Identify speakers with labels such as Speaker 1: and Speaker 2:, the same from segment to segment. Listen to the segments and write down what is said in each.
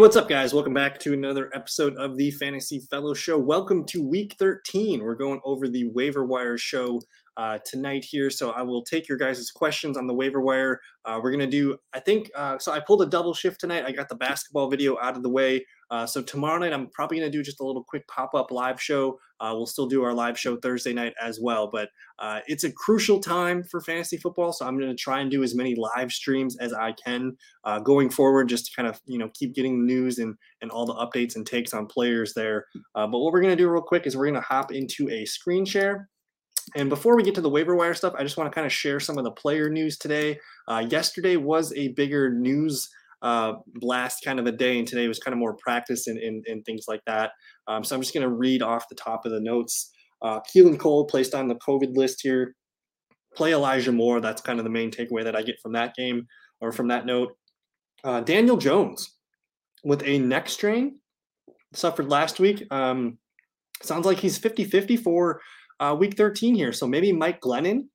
Speaker 1: what's up, guys? Welcome back to another episode of the Fantasy Fellow Show. Welcome to week 13. We're going over the waiver wire show uh, tonight here. So I will take your guys' questions on the waiver wire. Uh, we're going to do, I think, uh, so I pulled a double shift tonight. I got the basketball video out of the way. Uh, so tomorrow night, I'm probably going to do just a little quick pop up live show. Uh, we'll still do our live show Thursday night as well. But uh, it's a crucial time for fantasy football. So I'm going to try and do as many live streams as I can going forward, just to kind of, you know, keep getting news and, and all the updates and takes on players there. but what we're going to do real quick is we're going to hop into a screen share. And before we get to the waiver wire stuff, I just want to kind of share some of the player news today. Uh, yesterday was a bigger news uh, blast kind of a day, and today was kind of more practice and, and, and things like that. Um, so I'm just going to read off the top of the notes. Uh, Keelan Cole placed on the COVID list here. Play Elijah Moore. That's kind of the main takeaway that I get from that game or from that note. Uh, Daniel Jones with a neck strain suffered last week. Um, sounds like he's 50 50 for uh, week 13 here. So maybe Mike Glennon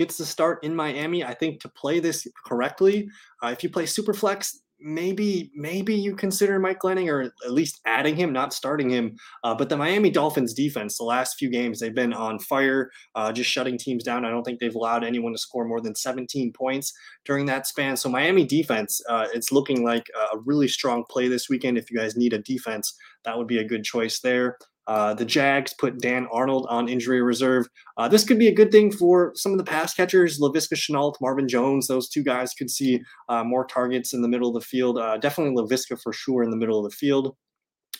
Speaker 1: gets the start in Miami. I think to play this correctly, uh, if you play Superflex, maybe maybe you consider Mike Glennon or at least adding him, not starting him. Uh, but the Miami Dolphins defense, the last few games, they've been on fire, uh, just shutting teams down. I don't think they've allowed anyone to score more than 17 points during that span. So Miami defense, uh, it's looking like a really strong play this weekend. If you guys need a defense, that would be a good choice there. Uh, the Jags put Dan Arnold on injury reserve. Uh, this could be a good thing for some of the pass catchers, Laviska Shenault, Marvin Jones. Those two guys could see uh, more targets in the middle of the field. Uh, definitely Laviska for sure in the middle of the field.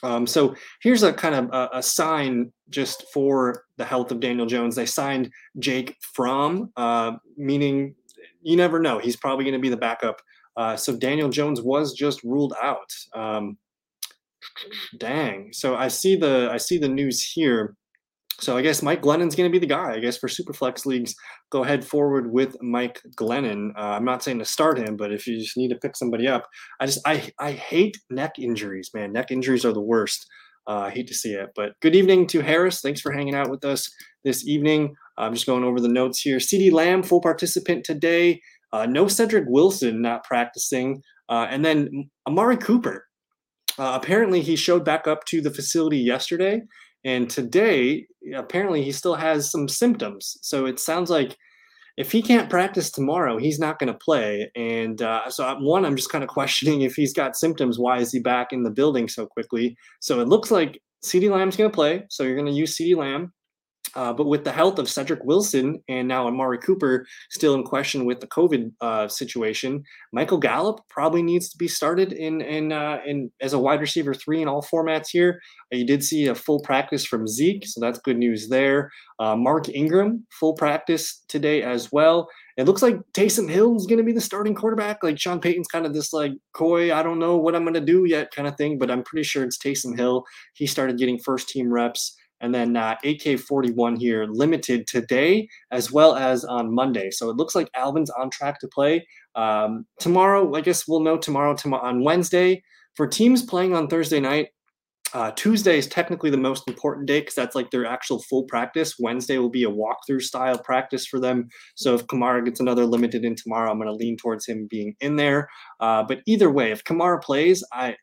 Speaker 1: Um, so here's a kind of a, a, sign just for the health of Daniel Jones. They signed Jake Fromm, uh, meaning you never know. He's probably going to be the backup. So Daniel Jones was just ruled out. Um, Dang. So I see the I see the news here. So I guess Mike Glennon's going to be the guy. I guess for Superflex leagues, go ahead forward with Mike Glennon. Uh, I'm not saying to start him, but if you just need to pick somebody up, I just I I hate neck injuries, man. Neck injuries are the worst. Uh, I hate to see it. But good evening to Harris. Thanks for hanging out with us this evening. I'm just going over the notes here. CeeDee Lamb, full participant today. Uh, no Cedric Wilson not practicing. Uh, and then Amari Cooper uh, apparently, he showed back up to the facility yesterday, and today, apparently, he still has some symptoms. So it sounds like if he can't practice tomorrow, he's not going to play. And uh, so, one, I'm just kind of questioning if he's got symptoms. Why is he back in the building so quickly? So it looks like CeeDee Lamb's going to play. So you're going to use CeeDee Lamb. Uh, but with the health of Cedric Wilson and now Amari Cooper still in question with the COVID uh, situation, Michael Gallup probably needs to be started in in uh, in as a wide receiver three in all formats here. Uh, you did see a full practice from Zeke, so that's good news there. Uh, Mark Ingram full practice today as well. It looks like Taysom Hill is going to be the starting quarterback. Like Sean Payton's kind of this like coy, I don't know what I'm going to do yet kind of thing, but I'm pretty sure it's Taysom Hill. He started getting first team reps. And then uh, AK41 here, limited today as well as on Monday. So it looks like Alvin's on track to play. Um, tomorrow, I guess we'll know tomorrow, tomorrow on Wednesday. For teams playing on Thursday night, uh, Tuesday is technically the most important day because that's like their actual full practice. Wednesday will be a walkthrough style practice for them. So if Kamara gets another limited in tomorrow, I'm going to lean towards him being in there. Uh, but either way, if Kamara plays, I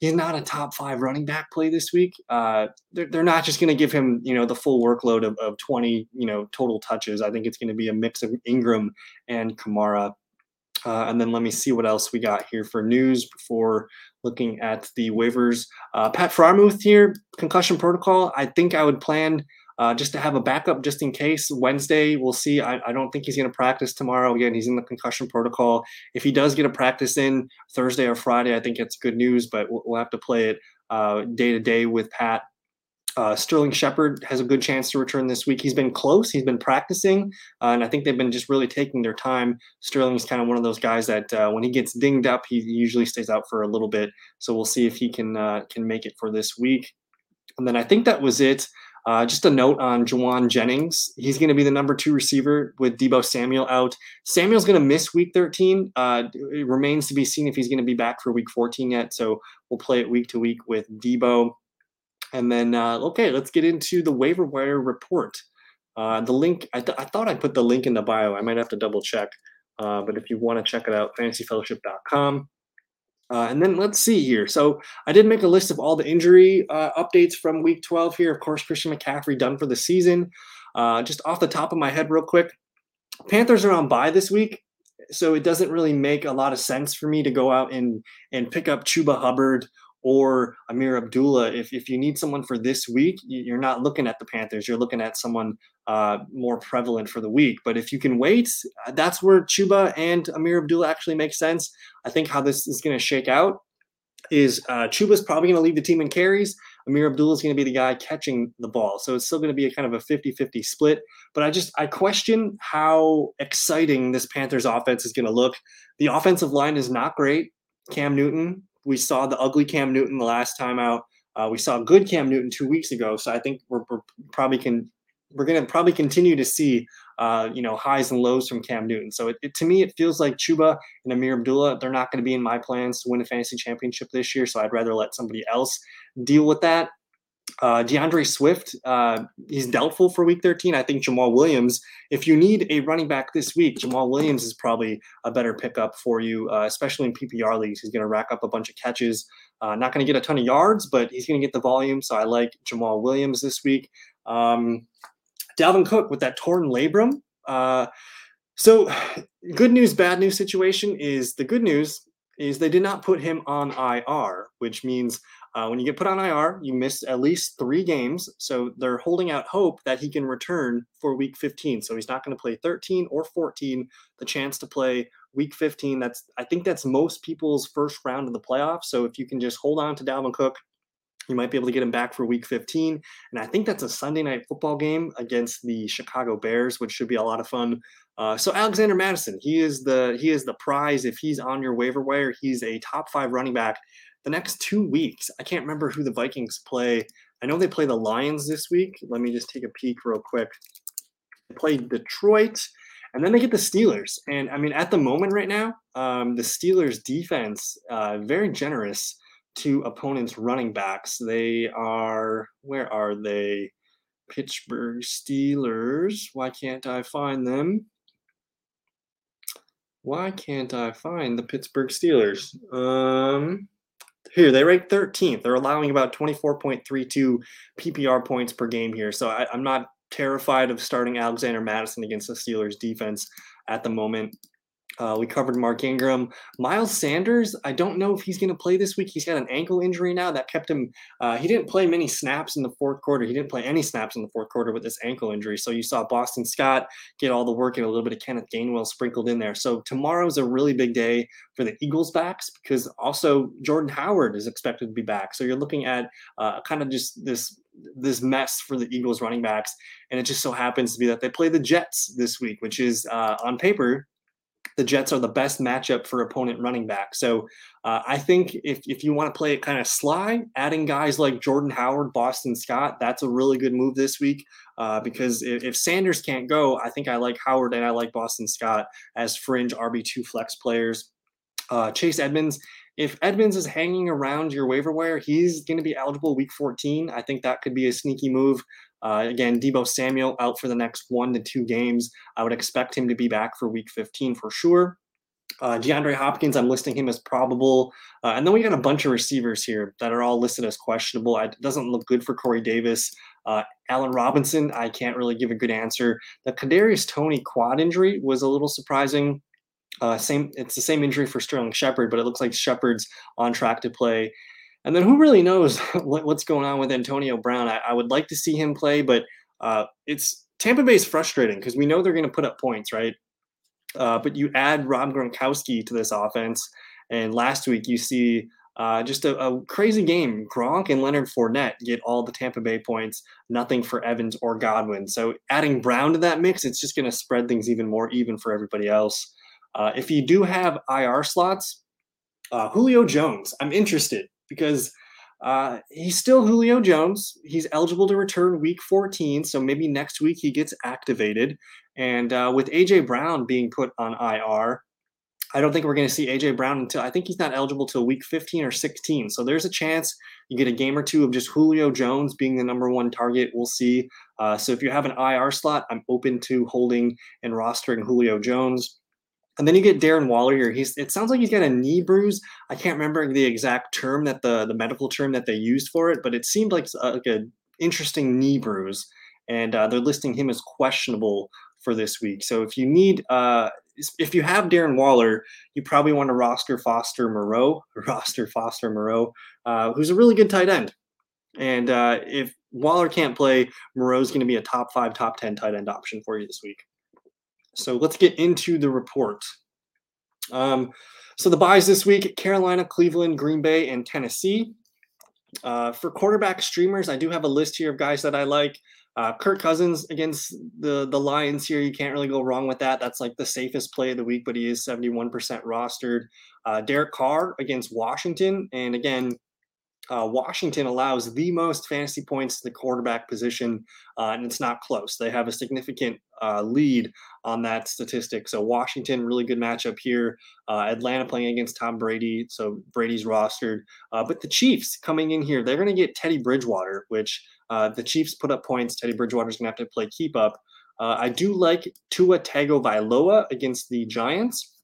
Speaker 1: he's not a top five running back play this week. Uh, they're, they're not just going to give him, you know, the full workload of, of 20, you know, total touches. I think it's going to be a mix of Ingram and Kamara. Uh, and then let me see what else we got here for news before looking at the waivers. Uh, Pat Freiermuth here, concussion protocol. I think I would plan uh, just to have a backup just in case. Wednesday, we'll see. I, I don't think he's going to practice tomorrow. Again, he's in the concussion protocol. If he does get a practice in Thursday or Friday, I think it's good news, but we'll, we'll have to play it uh, day to day with Pat. Uh, Sterling Shepard has a good chance to return this week. He's been close. He's been practicing, uh, and I think they've been just really taking their time. Sterling's kind of one of those guys that uh, when he gets dinged up, he usually stays out for a little bit. So we'll see if he can uh, can make it for this week. And then I think that was it. Uh, just a note on Jauan Jennings. He's going to be the number two receiver with Deebo Samuel out. Samuel's going to miss week 13. Uh, it remains to be seen if he's going to be back for week 14 yet. So we'll play it week to week with Deebo. And then, uh, okay, let's get into the waiver wire report. Uh, the link, I, th- I, thought I put the link in the bio. I might have to double check. Uh, but if you want to check it out, fantasyfellowship.com. Uh, and then let's see here. So I did make a list of all the injury uh, updates from week 12 here. Of course, Christian McCaffrey done for the season. Uh, just off the top of my head, real quick, Panthers are on bye this week. So it doesn't really make a lot of sense for me to go out and, and pick up Chuba Hubbard or Ameer Abdullah. If, if you need someone for this week, you're not looking at the Panthers. You're looking at someone uh, more prevalent for the week. But if you can wait, that's where Chuba and Ameer Abdullah actually make sense. I think how this is going to shake out is uh, Chuba's probably going to lead the team in carries. Ameer Abdullah is going to be the guy catching the ball. So it's still going to be a kind of a 50 50 split. But I just, I question how exciting this Panthers offense is going to look. The offensive line is not great. Cam Newton, we saw the ugly Cam Newton the last time out. Uh, we saw good Cam Newton two weeks ago. So I think we're, we're probably can we're going to probably continue to see, uh, you know, highs and lows from Cam Newton. So it, it, to me, it feels like Chuba and Ameer Abdullah, they're not going to be in my plans to win a fantasy championship this year. So I'd rather let somebody else deal with that. Uh, D'Andre Swift, uh, he's doubtful for week 13. I think Jamaal Williams, if you need a running back this week, Jamaal Williams is probably a better pickup for you, uh, especially in PPR leagues. He's going to rack up a bunch of catches. Uh, not going to get a ton of yards, but he's going to get the volume. So I like Jamaal Williams this week. Um, Dalvin Cook with that torn labrum. Uh, so, good news, bad news situation is the good news is they did not put him on IR, which means uh, when you get put on IR, you miss at least three games. So they're holding out hope that he can return for week 15. So he's not going to play 13 or 14. The chance to play week 15. That's I think that's most people's first round of the playoffs. So if you can just hold on to Dalvin Cook, you might be able to get him back for week 15. And I think that's a Sunday night football game against the Chicago Bears, which should be a lot of fun. Uh, so Alexander Mattison, he is the he is the prize. If he's on your waiver wire, he's a top five running back. The next two weeks, I can't remember who the Vikings play. I know they play the Lions this week. Let me just take a peek real quick. They play Detroit, and then they get the Steelers. And I mean, at the moment right now, um, the Steelers defense uh, very generous to opponents' running backs. They are, where are they? Pittsburgh Steelers. Why can't I find them? Why can't I find the Pittsburgh Steelers? Um, here they rank 13th. They're allowing about 24.32 PPR points per game here. So I, I'm not terrified of starting Alexander Mattison against the Steelers defense at the moment. Uh, we covered Mark Ingram. Miles Sanders, I don't know if he's going to play this week. He's got an ankle injury now that kept him. Uh, he didn't play many snaps in the fourth quarter. He didn't play any snaps in the fourth quarter with this ankle injury. So you saw Boston Scott get all the work and a little bit of Kenneth Gainwell sprinkled in there. So tomorrow is a really big day for the Eagles backs because also Jordan Howard is expected to be back. So you're looking at uh, kind of just this this mess for the Eagles running backs. And it just so happens to be that they play the Jets this week, which is uh, on paper the Jets are the best matchup for opponent running back. So uh, I think if, if you want to play it kind of sly, adding guys like Jordan Howard, Boston Scott, that's a really good move this week uh, because if, if, Sanders can't go, I think I like Howard and I like Boston Scott as fringe RB2 flex players. Uh, Chase Edmonds, if Edmonds is hanging around your waiver wire, he's going to be eligible week 14. I think that could be a sneaky move. Uh, again, Deebo Samuel out for the next one to two games. I would expect him to be back for week 15 for sure. Uh, DeAndre Hopkins, I'm listing him as probable. Uh, and then we got a bunch of receivers here that are all listed as questionable. It doesn't look good for Corey Davis. Uh, Allen Robinson, I can't really give a good answer. The Kadarius Toney quad injury was a little surprising. Uh, same, it's the same injury for Sterling Shepard, but it looks like Shepard's on track to play. And then who really knows what, what's going on with Antonio Brown? I, I would like to see him play, but uh, it's Tampa Bay is frustrating because we know they're going to put up points, right? Uh, but you add Rob Gronkowski to this offense, and last week you see uh, just a, a, crazy game. Gronk and Leonard Fournette get all the Tampa Bay points, nothing for Evans or Godwin. So adding Brown to that mix, it's just going to spread things even more even for everybody else. Uh, if you do have IR slots, uh, Julio Jones, I'm interested because uh, he's still Julio Jones. He's eligible to return week 14, so maybe next week he gets activated. And uh, with AJ Brown being put on IR, I don't think we're going to see AJ Brown until I think he's not eligible till week 15 or 16. So there's a chance you get a game or two of just Julio Jones being the number one target. We'll see. Uh, so if you have an IR slot, I'm open to holding and rostering Julio Jones. And then you get Darren Waller here. He's it sounds like he's got a knee bruise. I can't remember the exact term that the the medical term that they used for it, but it seemed like, a, like an interesting knee bruise, and uh, they're listing him as questionable for this week. So if you need uh, if you have Darren Waller, you probably want to roster Foster Moreau, roster Foster Moreau, uh, who's a really good tight end. And uh, if Waller can't play, Moreau's going to be a top five, top 10 tight end option for you this week. So let's get into the report. Um, so the byes this week Carolina, Cleveland, Green Bay, and Tennessee. Uh, for quarterback streamers, I do have a list here of guys that I like. Uh, Kirk Cousins against the the Lions here, you can't really go wrong with that. That's like the safest play of the week, but he is 71% rostered. Uh, Derek Carr against Washington, and again, uh, Washington allows the most fantasy points to the quarterback position, uh, and it's not close. They have a significant uh, lead on that statistic. So Washington, really good matchup here. Uh, Atlanta playing against Tom Brady, so Brady's rostered. Uh, but the Chiefs coming in here, they're going to get Teddy Bridgewater, which uh, the Chiefs put up points. Teddy Bridgewater's going to have to play keep up. I do like Tua Tagovailoa against the Giants.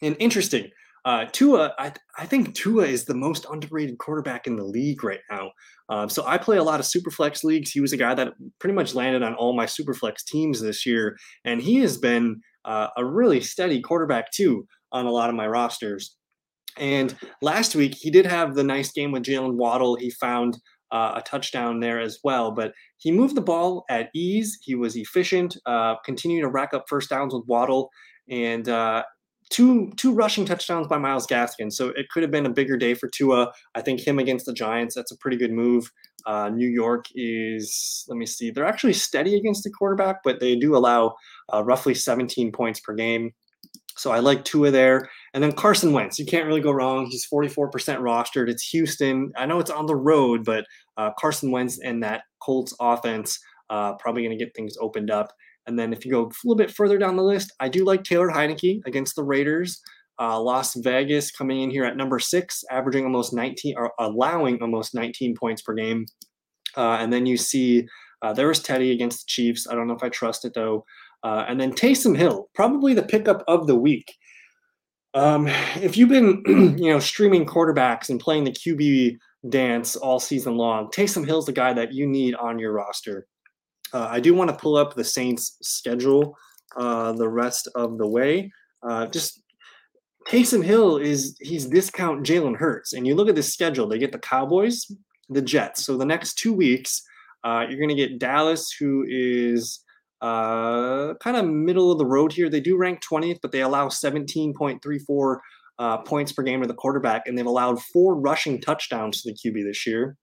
Speaker 1: And interesting, uh, Tua, I, I think Tua is the most underrated quarterback in the league right now. Um, so I play a lot of superflex leagues. He was a guy that pretty much landed on all my superflex teams this year, and he has been uh, a really steady quarterback too on a lot of my rosters. And last week he did have the nice game with Jaylen Waddle. He found uh, a touchdown there as well, but he moved the ball at ease. He was efficient, uh, continued to rack up first downs with Waddle, and uh, two two rushing touchdowns by Myles Gaskin. So it could have been a bigger day for Tua. I think him against the Giants, that's a pretty good move. Uh, New York is, let me see, they're actually steady against the quarterback, but they do allow uh, roughly 17 points per game. So I like Tua there. And then Carson Wentz, you can't really go wrong. He's 44% rostered. It's Houston. I know it's on the road, but uh, Carson Wentz and that Colts offense uh, probably going to get things opened up. And then if you go a little bit further down the list, I do like Taylor Heinicke against the Raiders. Uh, Las Vegas coming in here at number six, averaging almost 19 or allowing almost 19 points per game. Uh, and then you see uh, there was Teddy against the Chiefs. I don't know if I trust it though. Uh, and then Taysom Hill, probably the pickup of the week. Um, if you've been, you know, streaming quarterbacks and playing the QB dance all season long, Taysom Hill's the guy that you need on your roster. Uh, I do want to pull up the Saints schedule uh, the rest of the way. Uh, just Taysom Hill is he's discount Jalen Hurts, and you look at the schedule. They get the Cowboys, the Jets. So the next two weeks, uh, you're going to get Dallas, who is uh, kind of middle of the road here. They do rank 20th, but they allow 17.34 uh, points per game to the quarterback, and they've allowed four rushing touchdowns to the QB this year.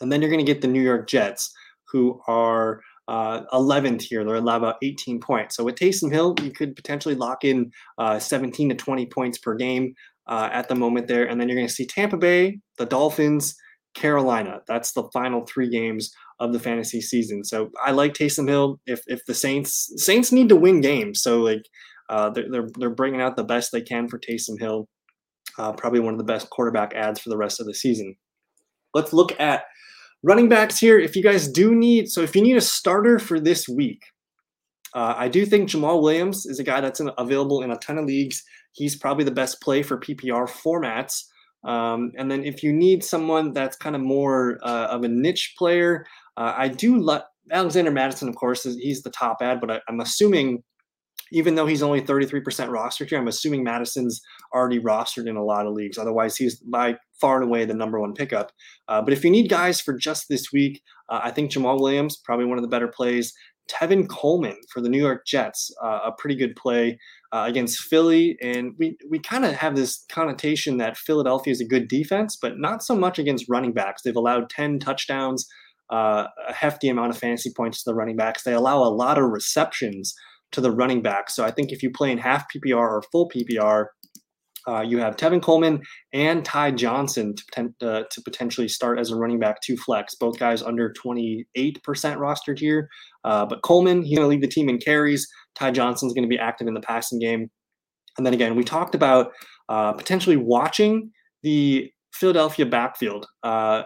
Speaker 1: And then you're going to get the New York Jets, who are uh, 11th here. They're allowed about 18 points. So with Taysom Hill, you could potentially lock in uh, 17 to 20 points per game uh, at the moment there. And then you're going to see Tampa Bay, the Dolphins, Carolina. That's the final three games of the fantasy season. So I like Taysom Hill. If if the Saints Saints need to win games, so like uh, they're, they're they're bringing out the best they can for Taysom Hill. Uh, probably one of the best quarterback ads for the rest of the season. Let's look at running backs here, if you guys do need, so if you need a starter for this week, uh, I do think Jamaal Williams is a guy that's in, available in a ton of leagues. He's probably the best play for PPR formats. Um, and then if you need someone that's kind of more uh, of a niche player, uh, I do like Alexander Mattison, of course, is, he's the top ad, but I, I'm assuming even though he's only 33% rostered here, I'm assuming Mattison's already rostered in a lot of leagues. Otherwise, he's by far and away the number one pickup. Uh, but if you need guys for just this week, uh, I think Jamaal Williams, probably one of the better plays. Tevin Coleman for the New York Jets, uh, a pretty good play uh, against Philly. And we, we kind of have this connotation that Philadelphia is a good defense, but not so much against running backs. They've allowed 10 touchdowns, uh, a hefty amount of fantasy points to the running backs. They allow a lot of receptions to the running back. So I think if you play in half PPR or full PPR, uh, you have Tevin Coleman and Ty Johnson to, uh, to potentially start as a running back two flex. Both guys under 28% rostered here. Uh, but Coleman, he's going to lead the team in carries. Ty Johnson's going to be active in the passing game. And then again, we talked about uh, potentially watching the Philadelphia backfield. Uh,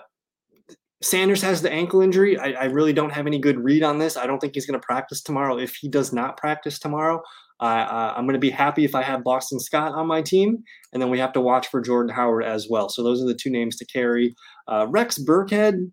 Speaker 1: Sanders has the ankle injury. I, I, really don't have any good read on this. I don't think he's going to practice tomorrow. If he does not practice tomorrow, uh, I'm going to be happy if I have Boston Scott on my team, and then we have to watch for Jordan Howard as well. So those are the two names to carry. Uh, Rex Burkhead,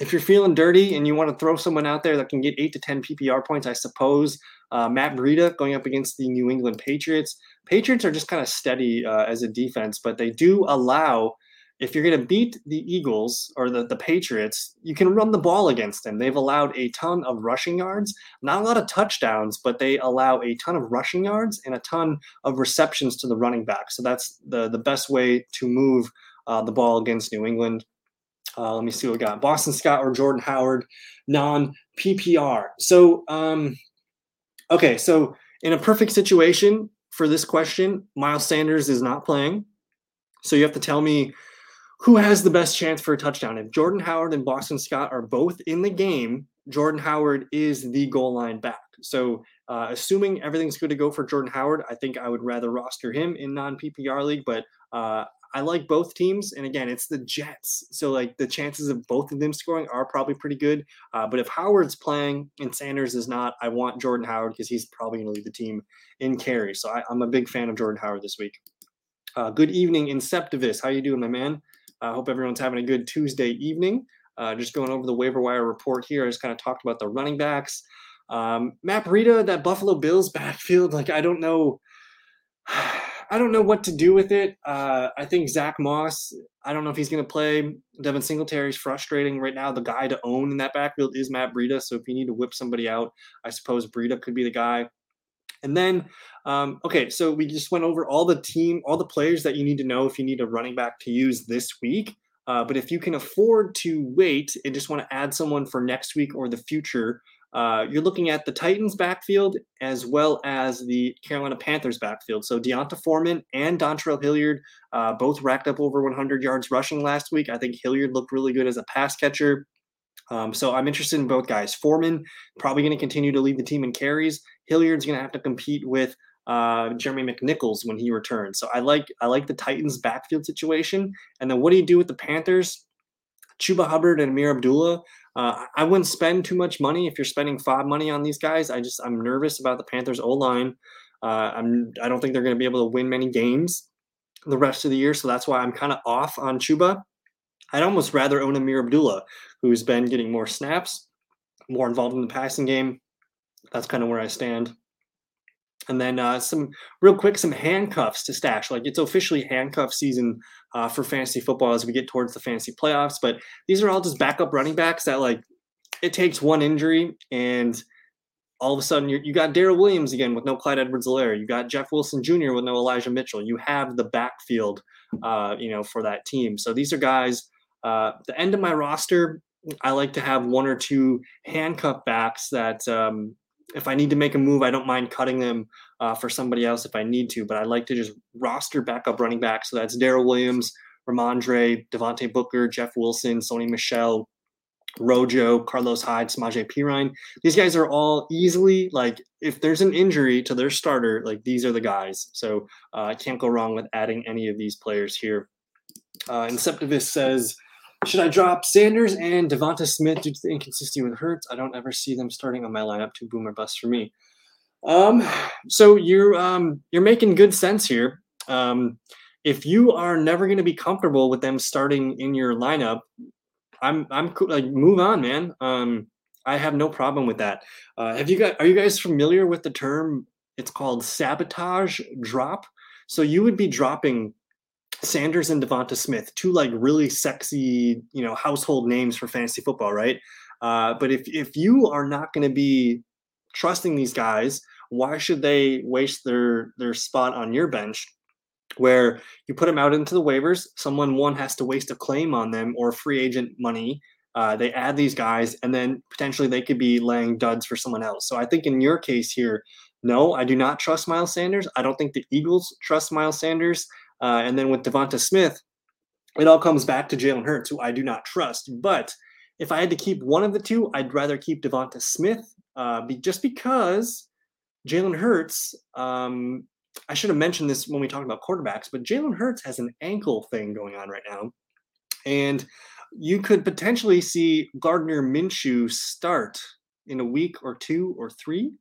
Speaker 1: if you're feeling dirty and you want to throw someone out there that can get eight to 10 PPR points, I suppose uh, Matt Breida going up against the New England Patriots. Patriots are just kind of steady uh, as a defense, but they do allow if you're going to beat the Eagles or the, the Patriots, you can run the ball against them. They've allowed a ton of rushing yards, not a lot of touchdowns, but they allow a ton of rushing yards and a ton of receptions to the running back. So that's the, the best way to move uh, the ball against New England. Uh, let me see what we got. Boston Scott or Jordan Howard, non PPR. So, um, okay, so in a perfect situation for this question, Miles Sanders is not playing. So you have to tell me who has the best chance for a touchdown? If Jordan Howard and Boston Scott are both in the game, Jordan Howard is the goal line back. So, uh, assuming everything's good to go for Jordan Howard, I think I would rather roster him in non PPR league. But uh, I like both teams, and again, it's the Jets, so like the chances of both of them scoring are probably pretty good. Uh, but if Howard's playing and Sanders is not, I want Jordan Howard because he's probably going to lead the team in carry. So I, am a big fan of Jordan Howard this week. Uh, good evening, Inceptivist. How you doing, my man? I hope everyone's having a good Tuesday evening. Uh, just going over the waiver wire report here. I just kind of talked about the running backs. Um, Matt Breida, that Buffalo Bills backfield, like I don't know. I don't know what to do with it. Uh, I think Zach Moss. I don't know if he's going to play. Devin Singletary is frustrating right now. The guy to own in that backfield is Matt Breida. So if you need to whip somebody out, I suppose Breida could be the guy. And then, um, okay, so we just went over all the team, all the players that you need to know if you need a running back to use this week. Uh, but if you can afford to wait and just want to add someone for next week or the future, uh, you're looking at the Titans backfield as well as the Carolina Panthers backfield. So D'Onta Foreman and Dontrell Hilliard uh, both racked up over 100 yards rushing last week. I think Hilliard looked really good as a pass catcher. Um, so I'm interested in both guys. Foreman probably going to continue to lead the team in carries. Hilliard's going to have to compete with uh, Jeremy McNichols when he returns. So I like I like the Titans backfield situation. And then what do you do with the Panthers? Chuba Hubbard and Ameer Abdullah. Uh, I wouldn't spend too much money if you're spending five money on these guys. I just I'm nervous about the Panthers O line. Uh, I'm I don't think they're going to be able to win many games the rest of the year. So that's why I'm kind of off on Chuba. I'd almost rather own Ameer Abdullah, who's been getting more snaps, more involved in the passing game. That's kind of where I stand. And then uh, some real quick, some handcuffs to stash. Like it's officially handcuff season uh, for fantasy football as we get towards the fantasy playoffs. But these are all just backup running backs that like it takes one injury and all of a sudden you got Darrel Williams again with no Clyde Edwards-Helaire. You got Jeff Wilson Jr. with no Elijah Mitchell. You have the backfield, uh, you know, for that team. So these are guys uh, the end of my roster, I like to have one or two handcuff backs that um, if I need to make a move, I don't mind cutting them uh, for somebody else if I need to. But I like to just roster backup running backs. So that's Darrel Williams, Rhamondre, Devontae Booker, Jeff Wilson, Sony Michel, Rojo, Carlos Hyde, Samaje Perine. These guys are all easily like if there's an injury to their starter, like these are the guys. So uh, I can't go wrong with adding any of these players here. Uh, Inceptivus says should I drop Sanders and Devonta Smith due to the inconsistency with Hurts? I don't ever see them starting on my lineup. Two boomer bust for me. Um, so you're um, you're making good sense here. Um, if you are never going to be comfortable with them starting in your lineup, I'm I'm like move on, man. Um, I have no problem with that. Uh, have you got? Are you guys familiar with the term? It's called sabotage drop. So you would be dropping Sanders and Devonta Smith, two like really sexy, you know, household names for fantasy football, right? Uh, but if if you are not going to be trusting these guys, why should they waste their their spot on your bench? Where you put them out into the waivers, someone one has to waste a claim on them or free agent money. Uh, they add these guys, and then potentially they could be laying duds for someone else. So I think in your case here, no, I do not trust Miles Sanders. I don't think the Eagles trust Miles Sanders. Uh, and then with Devonta Smith, it all comes back to Jalen Hurts, who I do not trust. But if I had to keep one of the two, I'd rather keep Devonta Smith uh, be, just because Jalen Hurts. Um, I should have mentioned this when we talked about quarterbacks, but Jalen Hurts has an ankle thing going on right now. And you could potentially see Gardner Minshew start in a week or two or three.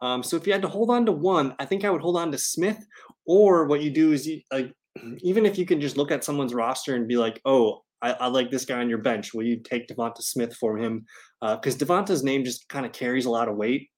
Speaker 1: Um, so if you had to hold on to one, I think I would hold on to Smith. Or what you do is you like even if you can just look at someone's roster and be like, oh, I, I like this guy on your bench. Will you take Devonta Smith for him? Because uh, Devonta's name just kind of carries a lot of weight.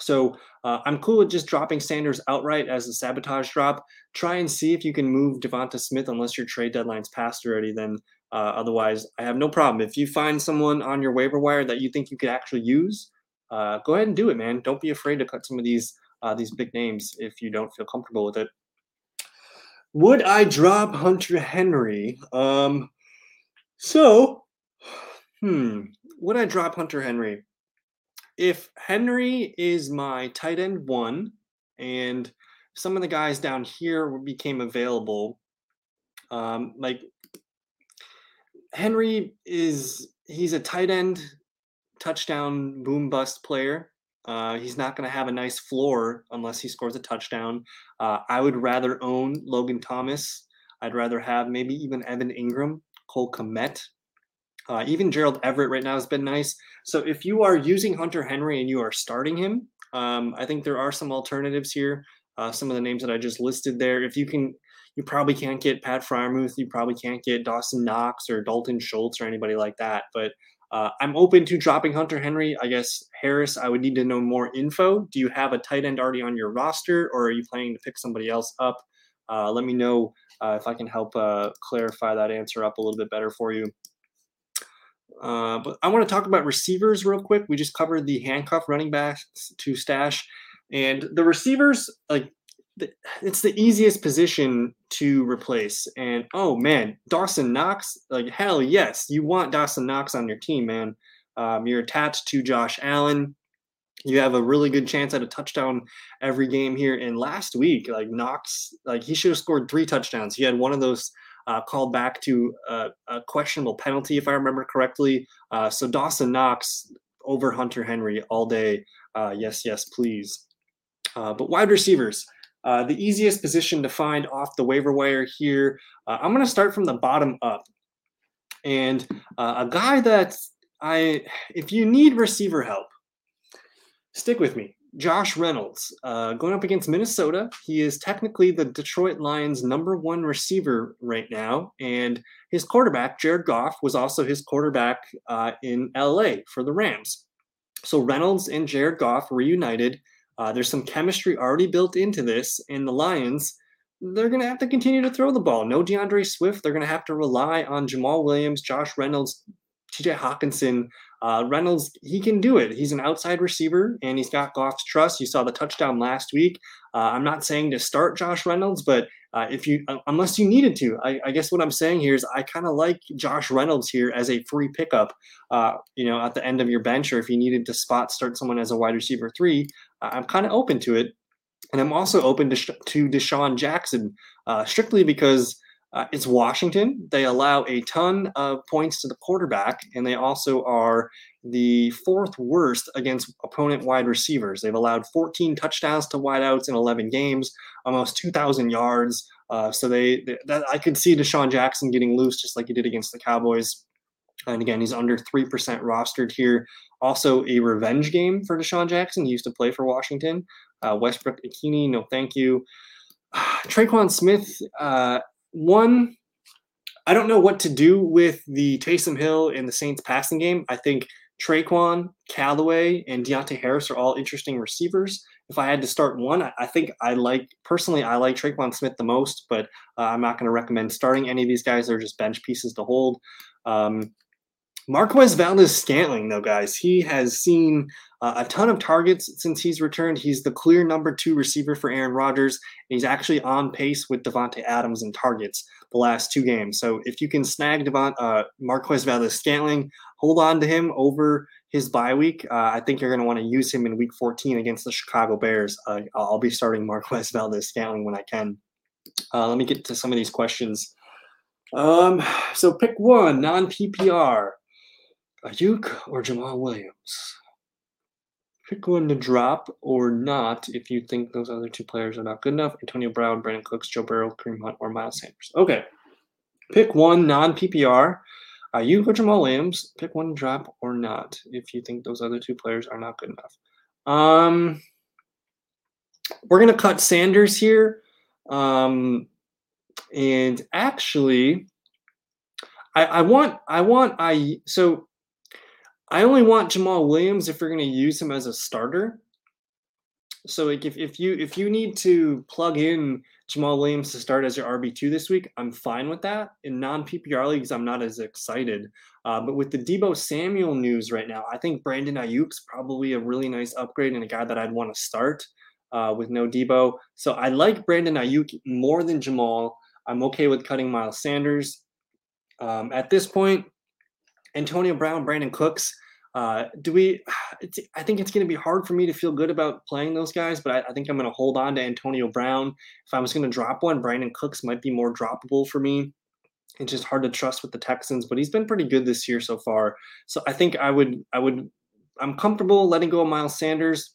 Speaker 1: So uh, I'm cool with just dropping Sanders outright as a sabotage drop. Try and see if you can move Devonta Smith unless your trade deadline's passed already. Then uh, otherwise, I have no problem. If you find someone on your waiver wire that you think you could actually use, uh, go ahead and do it, man. Don't be afraid to cut some of these uh, these big names if you don't feel comfortable with it. Would I drop Hunter Henry? Um, so, hmm, would I drop Hunter Henry? If Henry is my tight end one, and some of the guys down here became available, um, like Henry is he's a tight end touchdown boom bust player. Uh, he's not going to have a nice floor unless he scores a touchdown. Uh, I would rather own Logan Thomas. I'd rather have maybe even Evan Engram, Cole Kmet. Uh, even Gerald Everett right now has been nice. So if you are using Hunter Henry and you are starting him, um, I think there are some alternatives here. Uh, some of the names that I just listed there. If you can, you probably can't get Pat Freiermuth. You probably can't get Dawson Knox or Dalton Schultz or anybody like that. But uh, I'm open to dropping Hunter Henry. I guess Harris, I would need to know more info. Do you have a tight end already on your roster, or are you planning to pick somebody else up? Uh, let me know uh, if I can help uh, clarify that answer up a little bit better for you. Uh, but I want to talk about receivers real quick. We just covered the handcuff running backs to stash, and the receivers like it's the easiest position to replace. And oh man, Dawson Knox, like hell yes, you want Dawson Knox on your team, man. Um, you're attached to Josh Allen. You have a really good chance at a touchdown every game here. And last week, like Knox, like he should have scored three touchdowns. He had one of those uh, called back to uh, a questionable penalty, if I remember correctly. Uh, so Dawson Knox over Hunter Henry all day. Uh, yes, yes, please. Uh, but wide receivers. Uh, the easiest position to find off the waiver wire here, uh, I'm going to start from the bottom up. And uh, a guy that I, if you need receiver help, stick with me. Josh Reynolds uh, going up against Minnesota. He is technically the Detroit Lions' number one receiver right now, and his quarterback Jared Goff was also his quarterback uh, in LA for the Rams. So Reynolds and Jared Goff reunited uh, there's some chemistry already built into this, and the Lions, they're going to have to continue to throw the ball. No DeAndre Swift. They're going to have to rely on Jamaal Williams, Josh Reynolds, TJ Hockenson. Uh, Reynolds, he can do it. He's an outside receiver, and he's got Goff's trust. You saw the touchdown last week. Uh, I'm not saying to start Josh Reynolds, but uh, if you, uh, unless you needed to, I, I guess what I'm saying here is I kind of like Josh Reynolds here as a free pickup. Uh, you know, at the end of your bench, or if you needed to spot start someone as a wide receiver three, I'm kind of open to it, and I'm also open to to DeSean Jackson uh, strictly because. Uh, it's Washington. They allow a ton of points to the quarterback, and they also are the fourth worst against opponent wide receivers. They've allowed 14 touchdowns to wideouts in 11 games, almost 2,000 yards. Uh, so they, they that, I could see DeSean Jackson getting loose just like he did against the Cowboys. And again, he's under 3% rostered here. Also, a revenge game for DeSean Jackson. He used to play for Washington. Uh, Westbrook Ikhine, no thank you. Tre'Quan Smith, uh, one, I don't know what to do with the Taysom Hill and the Saints passing game. I think Tre'Quan, Callaway, and Deonte Harris are all interesting receivers. If I had to start one, I, think I like personally I like Tre'Quan Smith the most, but uh, I'm not going to recommend starting any of these guys. They're just bench pieces to hold. Um, Marquez Valdes Scantling, though, guys, he has seen uh, a ton of targets since he's returned. He's the clear number two receiver for Aaron Rodgers. he's actually on pace with Davante Adams in targets the last two games. So if you can snag Devon, uh, Marquez Valdes Scantling, hold on to him over his bye week. Uh, I think you're going to want to use him in week 14 against the Chicago Bears. Uh, I'll be starting Marquez Valdes Scantling when I can. Uh, let me get to some of these questions. Um, so pick one non PPR. Aiyuk or Jamaal Williams? Pick one to drop or not if you think those other two players are not good enough. Antonio Brown, Brandin Cooks, Joe Burrow, Kareem Hunt, or Miles Sanders. Okay. Pick one non PPR. Aiyuk or Jamaal Williams. Pick one to drop or not if you think those other two players are not good enough. Um, we're gonna cut Sanders here. Um, and actually, I, I want I want I so I only want Jamaal Williams if you're going to use him as a starter. So like if, if you if you need to plug in Jamaal Williams to start as your RB two this week, I'm fine with that. In non PPR leagues, I'm not as excited. Uh, but with the Deebo Samuel news right now, I think Brandon Aiyuk's probably a really nice upgrade and a guy that I'd want to start uh, with no Deebo. So I like Brandon Aiyuk more than Jamal. I'm okay with cutting Miles Sanders. Um, at this point, Antonio Brown, Brandin Cooks. Uh, do we? I think it's going to be hard for me to feel good about playing those guys, but I, I think I'm going to hold on to Antonio Brown. If I was going to drop one, Brandin Cooks might be more droppable for me. It's just hard to trust with the Texans, but he's been pretty good this year so far. So I think I would, I would, I'm comfortable letting go of Miles Sanders.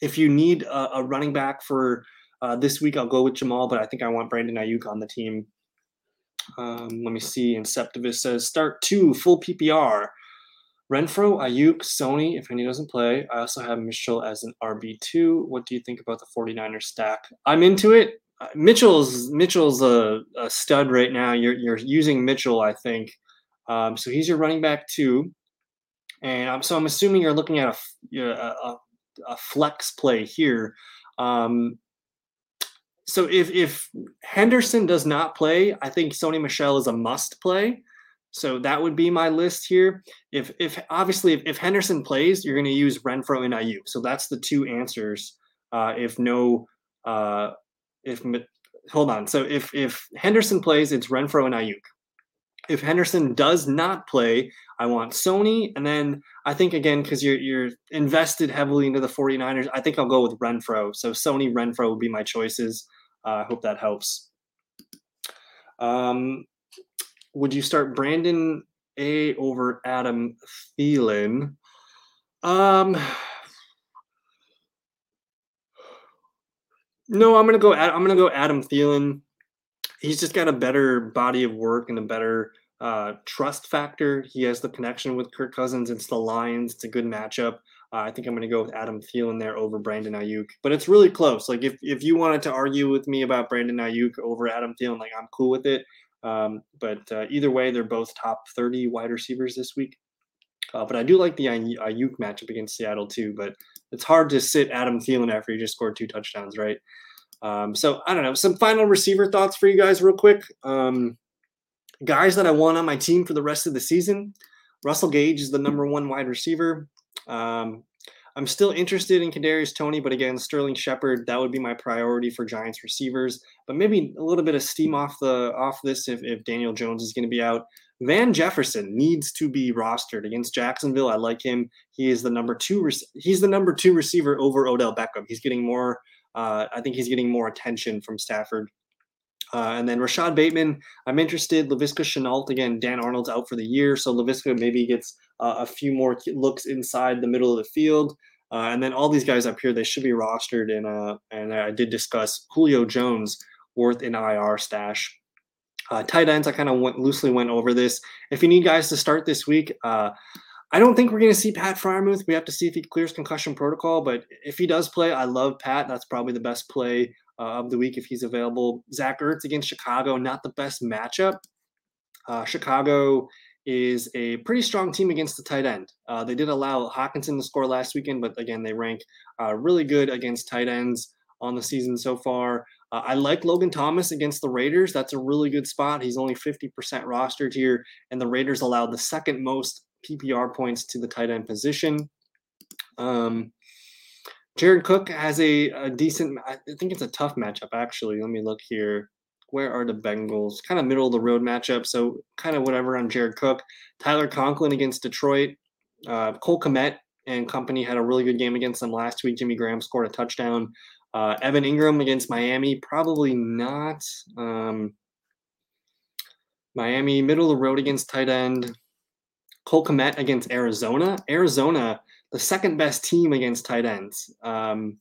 Speaker 1: If you need a, a running back for uh, this week, I'll go with Jamal, but I think I want Brandon Aiyuk on the team. Um, let me see. Inceptivist says start two full PPR. Renfrow, Aiyuk, Sony, if any doesn't play. I also have Mitchell as an RB2. What do you think about the 49ers stack? I'm into it. Uh, Mitchell's Mitchell's a, a, stud right now. You're, you're using Mitchell, I think. Um, so he's your running back two. And I'm, so I'm assuming you're looking at a, a, a flex play here. Um, so if if Henderson does not play, I think Sony Michel is a must play. So that would be my list here. If if obviously if, if Henderson plays, you're going to use Renfrow and Aiyuk. So that's the two answers. Uh, if no, uh, if hold on. So if if Henderson plays, it's Renfrow and Aiyuk. If Henderson does not play, I want Sony. And then I think again, because you're you're invested heavily into the 49ers, I think I'll go with Renfrow. So Sony Renfrow would be my choices. Uh, I hope that helps. Um, would you start Brandon A over Adam Thielen? Um, no, I'm gonna go. I'm gonna go Adam Thielen. He's just got a better body of work and a better uh, trust factor. He has the connection with Kirk Cousins. It's the Lions. It's a good matchup. Uh, I think I'm going to go with Adam Thielen there over Brandon Aiyuk, but it's really close. Like if if you wanted to argue with me about Brandon Aiyuk over Adam Thielen, like I'm cool with it. Um, but uh, either way, they're both top 30 wide receivers this week. Uh, but I do like the Aiyuk matchup against Seattle too. But it's hard to sit Adam Thielen after he just scored two touchdowns, right? Um, so I don't know. Some final receiver thoughts for you guys, real quick. Um, guys that I want on my team for the rest of the season. Russell Gage is the number one wide receiver. Um, I'm still interested in Kadarius Toney, but again, Sterling Shepard that would be my priority for Giants receivers. But maybe a little bit of steam off the off this if, if Daniel Jones is going to be out. Van Jefferson needs to be rostered against Jacksonville. I like him. He is the number two. He's the number two receiver over Odell Beckham. He's getting more. Uh, I think he's getting more attention from Stafford. Uh, and then Rashod Bateman, I'm interested. Laviska Shenault, again, Dan Arnold's out for the year. So Laviska maybe gets uh, a few more looks inside the middle of the field. Uh, and then all these guys up here, they should be rostered. And, uh, and I did discuss Julio Jones worth an IR stash. Uh, tight ends, I kind of went, loosely went over this. If you need guys to start this week, uh, I don't think we're going to see Pat Freiermuth. We have to see if he clears concussion protocol. But if he does play, I love Pat. That's probably the best play uh, of the week if he's available. Zach Ertz against Chicago, not the best matchup. Uh, Chicago is a pretty strong team against the tight end. Uh, they did allow Hockenson to score last weekend, but again, they rank uh, really good against tight ends on the season so far. Uh, I like Logan Thomas against the Raiders. That's a really good spot. He's only 50% rostered here, and the Raiders allowed the second most PPR points to the tight end position. Um, Jared Cook has a, a decent. I think it's a tough matchup actually. Let me look here. Where are the Bengals? Kind of middle of the road matchup. So kind of whatever on Jared Cook. Tyler Conklin against Detroit. Uh, Cole Kmet and company had a really good game against them last week. Jimmy Graham scored a touchdown. Uh, Evan Engram against Miami, probably not. Um, Miami, middle of the road against tight end. Cole Kmet against Arizona. Arizona the second best team against tight ends. Um,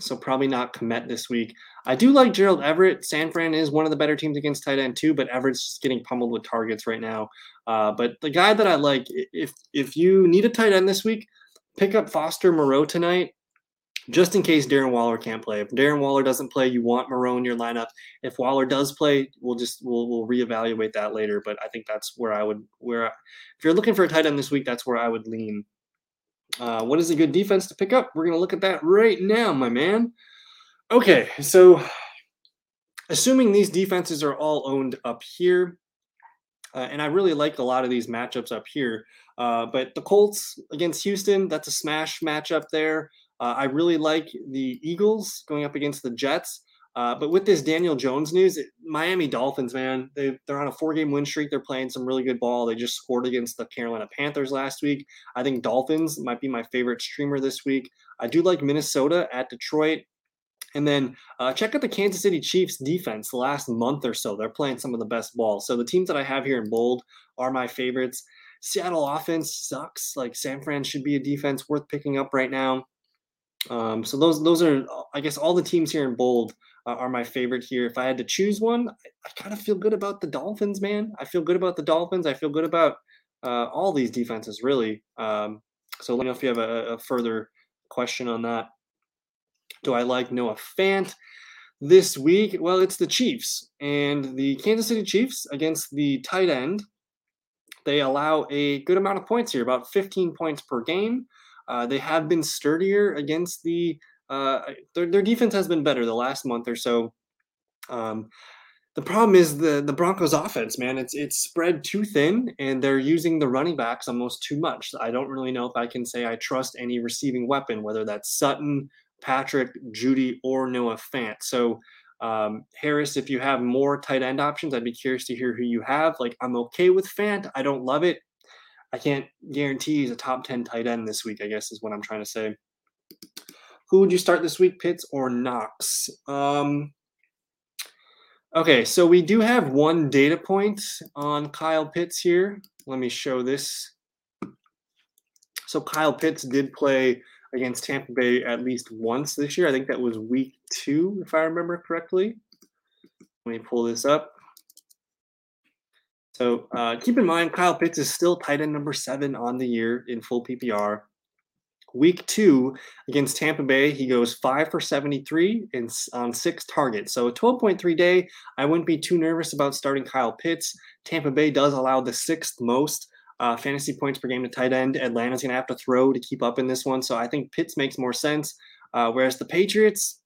Speaker 1: so probably not Kmet this week. I do like Gerald Everett. San Fran is one of the better teams against tight end too, but Everett's just getting pummeled with targets right now. Uh, but the guy that I like, if if you need a tight end this week, pick up Foster Moreau tonight. Just in case Darren Waller can't play. If Darren Waller doesn't play, you want Moreau in your lineup. If Waller does play, we'll just we'll we'll reevaluate that later. But I think that's where I would where if you're looking for a tight end this week, that's where I would lean. Uh, what is a good defense to pick up? We're gonna look at that right now, my man. Okay, so assuming these defenses are all owned up here, uh, and I really like a lot of these matchups up here. Uh, but the Colts against Houston, that's a smash matchup there. Uh, I really like the Eagles going up against the Jets. Uh, but with this Daniel Jones news, it, Miami Dolphins, man, they, they're on a four game win streak. They're playing some really good ball. They just scored against the Carolina Panthers last week. I think Dolphins might be my favorite streamer this week. I do like Minnesota at Detroit. And then uh, check out the Kansas City Chiefs defense the last month or so. They're playing some of the best ball. So the teams that I have here in bold are my favorites. Seattle offense sucks. Like San Fran should be a defense worth picking up right now. Um, so those those are I guess all the teams here in bold uh, are my favorite here. If I had to choose one, I, I kind of feel good about the Dolphins, man. I feel good about the Dolphins. I feel good about uh, all these defenses, really. Um, so let me know if you have a, a, further question on that. Do I like Noah Fant this week? Well, it's the Chiefs and the Kansas City Chiefs against the tight end. They allow a good amount of points here, about 15 points per game. Uh, they have been sturdier against the. Uh, their, their defense has been better the last month or so. Um, the problem is the the Broncos offense, man. It's it's spread too thin, and they're using the running backs almost too much. I don't really know if I can say I trust any receiving weapon, whether that's Sutton, Patrick, Jeudy, or Noah Fant. So um, Harris, if you have more tight end options, I'd be curious to hear who you have. Like I'm okay with Fant. I don't love it. I can't guarantee he's a top 10 tight end this week, I guess is what I'm trying to say. Who would you start this week, Pitts or Knox? Um, okay, so we do have one data point on Kyle Pitts here. Let me show this. So Kyle Pitts did play against Tampa Bay at least once this year. I think that was week two, if I remember correctly. Let me pull this up. So uh, keep in mind, Kyle Pitts is still tight end number seven on the year in full PPR. Week two against Tampa Bay, he goes five for 73 and on six targets. So a 12.3 day. I wouldn't be too nervous about starting Kyle Pitts. Tampa Bay does allow the sixth most uh, fantasy points per game to tight end. Atlanta's going to have to throw to keep up in this one. So I think Pitts makes more sense. Uh, whereas the Patriots,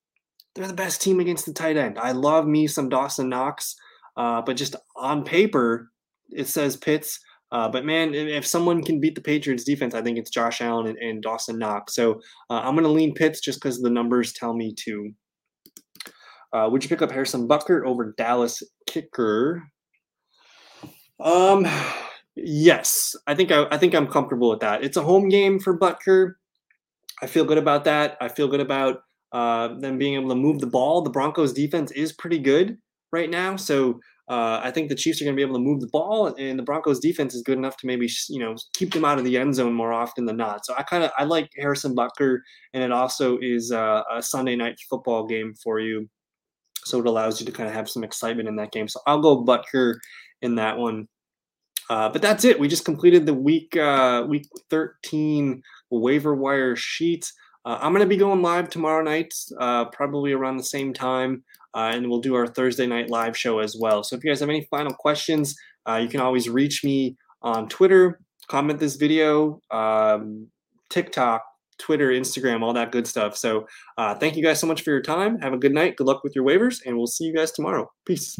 Speaker 1: they're the best team against the tight end. I love me some Dawson Knox, uh, but just on paper, it says Pitts. Uh, but man, if someone can beat the Patriots defense, I think it's Josh Allen and, and Dawson Knox. So uh, I'm going to lean Pitts just because the numbers tell me to. Uh, would you pick up Harrison Butker over Dallas Kicker? Um, yes, I think I, I think I'm comfortable with that. It's a home game for Butker. I feel good about that. I feel good about uh, them being able to move the ball. The Broncos defense is pretty good right now, so uh, I think the Chiefs are going to be able to move the ball, and the Broncos defense is good enough to maybe you know keep them out of the end zone more often than not. So I kind of I like Harrison Butker, and it also is uh, a Sunday night football game for you, so it allows you to kind of have some excitement in that game. So I'll go Butker in that one. Uh, but that's it. We just completed the week uh, week 13 waiver wire sheet. Uh, I'm going to be going live tomorrow night, uh, probably around the same time uh, and we'll do our Thursday night live show as well. So if you guys have any final questions, uh, you can always reach me on Twitter, comment this video, um, TikTok, Twitter, Instagram, all that good stuff. So uh, thank you guys so much for your time. Have a good night. Good luck with your waivers, and we'll see you guys tomorrow. Peace.